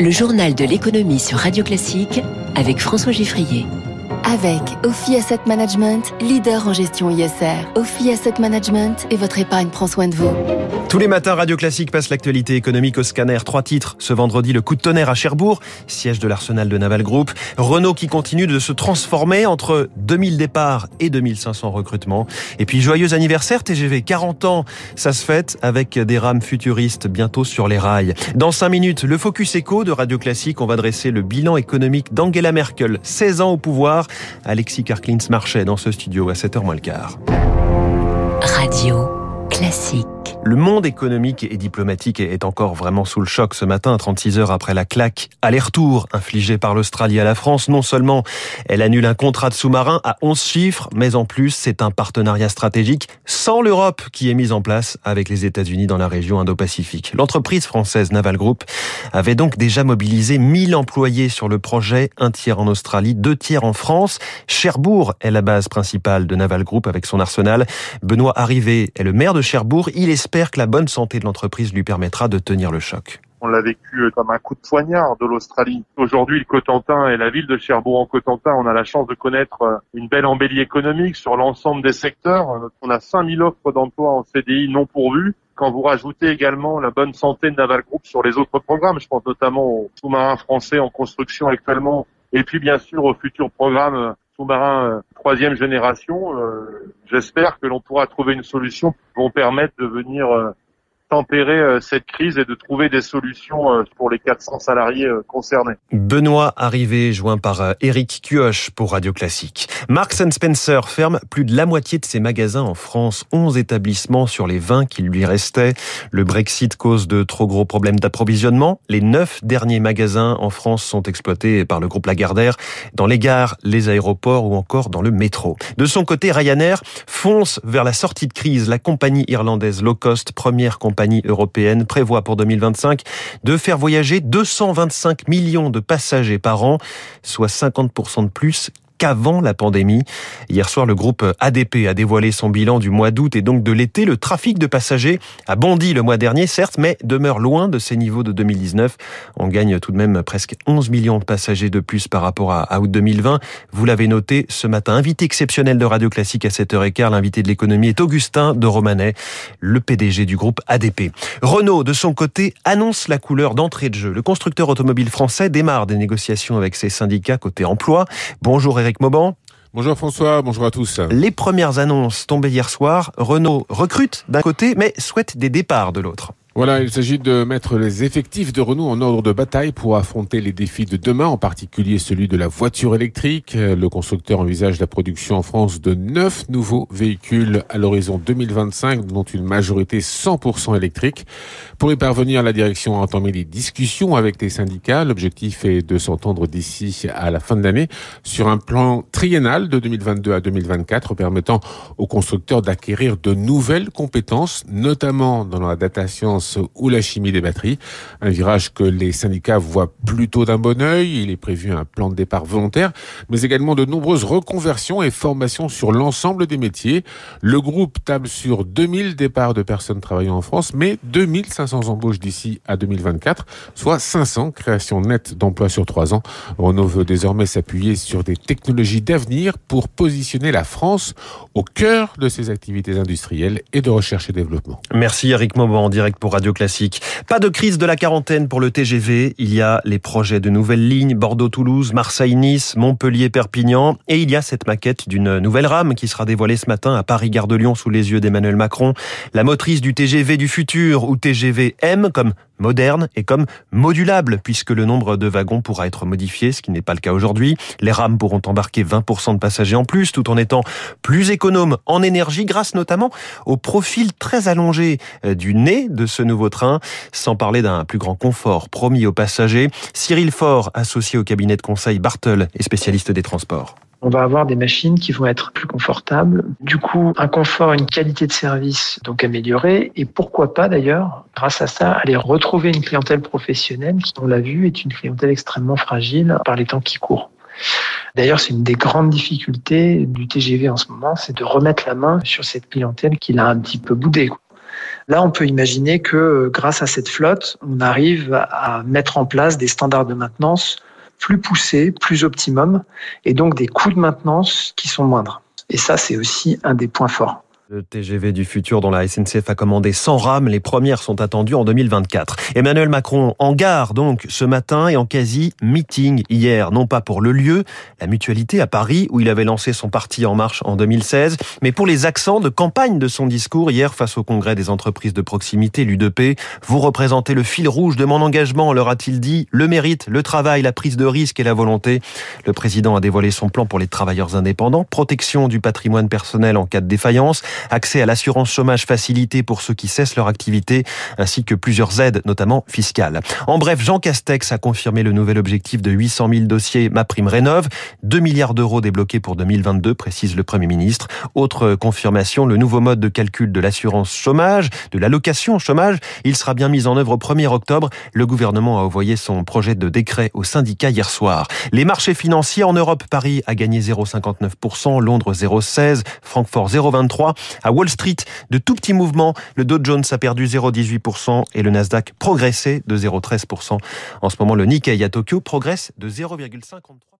Le journal de l'économie sur Radio Classique avec François Giffrier. Avec Ophi Asset Management, leader en gestion ISR. Ophi Asset Management et votre épargne prend soin de vous. Tous les matins, Radio Classique passe l'actualité économique au scanner. Trois titres. Ce vendredi, le coup de tonnerre à Cherbourg, siège de l'arsenal de Naval Group. Renault qui continue de se transformer entre 2000 départs et 2500 recrutements. Et puis, joyeux anniversaire TGV, 40 ans. Ça se fête avec des rames futuristes bientôt sur les rails. Dans 5 minutes, le Focus Echo de Radio Classique. On va dresser le bilan économique d'Angela Merkel. 16 ans au pouvoir. Alexis Karklins marchait dans ce studio à 7h moins le quart. Radio Classique. Le monde économique et diplomatique est encore vraiment sous le choc ce matin, 36 heures après la claque aller-retour infligée par l'Australie à la France. Non seulement elle annule un contrat de sous-marin à 11 chiffres, mais en plus c'est un partenariat stratégique sans l'Europe qui est mis en place avec les États-Unis dans la région Indo-Pacifique. L'entreprise française Naval Group avait donc déjà mobilisé 1000 employés sur le projet, un tiers en Australie, deux tiers en France. Cherbourg est la base principale de Naval Group avec son arsenal. Benoît Arrivé est le maire de Cherbourg. Il espère que la bonne santé de l'entreprise lui permettra de tenir le choc. On l'a vécu comme un coup de poignard de l'Australie. Aujourd'hui, le Cotentin et la ville de Cherbourg en Cotentin, on a la chance de connaître une belle embellie économique sur l'ensemble des secteurs. On a 5000 offres d'emploi en CDI non pourvues. Quand vous rajoutez également la bonne santé de Naval Group sur les autres programmes, je pense notamment aux sous-marins français en construction actuellement, et puis bien sûr au futur programme sous-marin troisième génération, euh, j'espère que l'on pourra trouver une solution qui vont permettre de venir euh, tempérer euh, cette crise et de trouver des solutions euh, pour les 400 salariés euh, concernés. Benoît arrivé, joint par Eric Cuoche pour Radio Classique. Marks Spencer ferme plus de la moitié de ses magasins en France, 11 établissements sur les 20 qui lui restaient. Le Brexit cause de trop gros problèmes d'approvisionnement. Les 9 derniers magasins en France sont exploités par le groupe Lagardère dans les gares, les aéroports ou encore dans le métro. De son côté, Ryanair fonce vers la sortie de crise. La compagnie irlandaise low cost, première compagnie compagnie européenne prévoit pour 2025 de faire voyager 225 millions de passagers par an, soit 50% de plus qu'avant la pandémie. Hier soir, le groupe ADP a dévoilé son bilan du mois d'août et donc de l'été. Le trafic de passagers a bondi le mois dernier, certes, mais demeure loin de ses niveaux de 2019. On gagne tout de même presque 11 millions de passagers de plus par rapport à août 2020. Vous l'avez noté ce matin. Invité exceptionnel de Radio Classique à 7h15, l'invité de l'économie est Augustin de Romanet, le PDG du groupe ADP. Renault, de son côté, annonce la couleur d'entrée de jeu. Le constructeur automobile français démarre des négociations avec ses syndicats côté emploi. Bonjour Mauban. Bonjour François, bonjour à tous. Les premières annonces tombées hier soir, Renault recrute d'un côté mais souhaite des départs de l'autre. Voilà, il s'agit de mettre les effectifs de Renault en ordre de bataille pour affronter les défis de demain, en particulier celui de la voiture électrique. Le constructeur envisage la production en France de neuf nouveaux véhicules à l'horizon 2025, dont une majorité 100% électrique. Pour y parvenir, la direction a entamé des discussions avec les syndicats. L'objectif est de s'entendre d'ici à la fin de l'année sur un plan triennal de 2022 à 2024 permettant aux constructeurs d'acquérir de nouvelles compétences, notamment dans la data science ou la chimie des batteries. Un virage que les syndicats voient plutôt d'un bon œil. Il est prévu un plan de départ volontaire, mais également de nombreuses reconversions et formations sur l'ensemble des métiers. Le groupe table sur 2000 départs de personnes travaillant en France, mais 2500 embauches d'ici à 2024, soit 500 créations nettes d'emplois sur trois ans. Renault veut désormais s'appuyer sur des technologies d'avenir pour positionner la France au cœur de ses activités industrielles et de recherche et développement. Merci Eric Mauban en direct pour Radio Classique. Pas de crise de la quarantaine pour le TGV. Il y a les projets de nouvelles lignes Bordeaux-Toulouse, Marseille-Nice, Montpellier-Perpignan. Et il y a cette maquette d'une nouvelle rame qui sera dévoilée ce matin à Paris-Gare de Lyon sous les yeux d'Emmanuel Macron. La motrice du TGV du futur ou TGV M comme moderne et comme modulable puisque le nombre de wagons pourra être modifié, ce qui n'est pas le cas aujourd'hui. Les rames pourront embarquer 20% de passagers en plus tout en étant plus économes en énergie grâce notamment au profil très allongé euh, du nez de ce nouveau train, sans parler d'un plus grand confort promis aux passagers. Cyril Faure, associé au cabinet de conseil Bartel et spécialiste des transports. On va avoir des machines qui vont être plus confortables. Du coup, un confort, une qualité de service donc améliorée. Et pourquoi pas d'ailleurs, grâce à ça, aller retrouver une clientèle professionnelle qui, on l'a vu, est une clientèle extrêmement fragile par les temps qui courent. D'ailleurs, c'est une des grandes difficultés du TGV en ce moment, c'est de remettre la main sur cette clientèle qui l'a un petit peu boudé. Là, on peut imaginer que grâce à cette flotte, on arrive à mettre en place des standards de maintenance plus poussés, plus optimum, et donc des coûts de maintenance qui sont moindres. Et ça, c'est aussi un des points forts. Le TGV du futur dont la SNCF a commandé 100 rames, les premières sont attendues en 2024. Emmanuel Macron en gare donc ce matin et en quasi meeting hier, non pas pour le lieu, la mutualité à Paris où il avait lancé son parti En Marche en 2016, mais pour les accents de campagne de son discours hier face au congrès des entreprises de proximité, l'UDP. Vous représentez le fil rouge de mon engagement, leur a-t-il dit, le mérite, le travail, la prise de risque et la volonté. Le président a dévoilé son plan pour les travailleurs indépendants, protection du patrimoine personnel en cas de défaillance, accès à l'assurance chômage facilité pour ceux qui cessent leur activité, ainsi que plusieurs aides, notamment fiscales. En bref, Jean Castex a confirmé le nouvel objectif de 800 000 dossiers Ma Prime Rénov, 2 milliards d'euros débloqués pour 2022, précise le Premier ministre. Autre confirmation, le nouveau mode de calcul de l'assurance chômage, de l'allocation chômage, il sera bien mis en œuvre au 1er octobre. Le gouvernement a envoyé son projet de décret au syndicat hier soir. Les marchés financiers en Europe, Paris a gagné 0,59%, Londres 0,16%, Francfort 0,23%. À Wall Street, de tout petits mouvements. Le Dow Jones a perdu 0,18% et le Nasdaq progressé de 0,13%. En ce moment, le Nikkei à Tokyo progresse de 0,53%.